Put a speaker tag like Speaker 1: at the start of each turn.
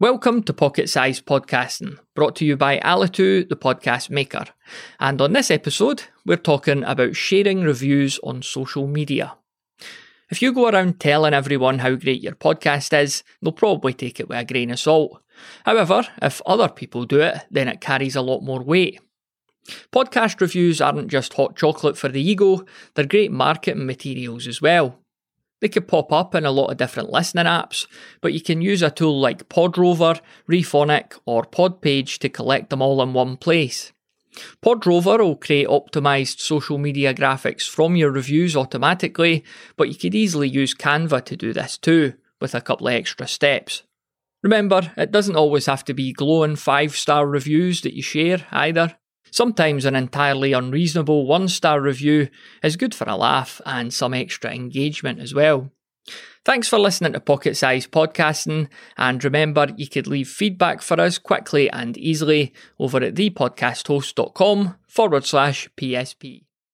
Speaker 1: Welcome to Pocket Size Podcasting, brought to you by Alitu, the podcast maker. And on this episode, we're talking about sharing reviews on social media. If you go around telling everyone how great your podcast is, they'll probably take it with a grain of salt. However, if other people do it, then it carries a lot more weight. Podcast reviews aren't just hot chocolate for the ego, they're great marketing materials as well. They could pop up in a lot of different listening apps, but you can use a tool like Podrover, Rephonic, or Podpage to collect them all in one place. Podrover will create optimized social media graphics from your reviews automatically, but you could easily use Canva to do this too, with a couple of extra steps. Remember, it doesn't always have to be glowing 5 star reviews that you share either. Sometimes an entirely unreasonable one star review is good for a laugh and some extra engagement as well. Thanks for listening to Pocket Size Podcasting, and remember you could leave feedback for us quickly and easily over at thepodcasthost.com forward slash PSP.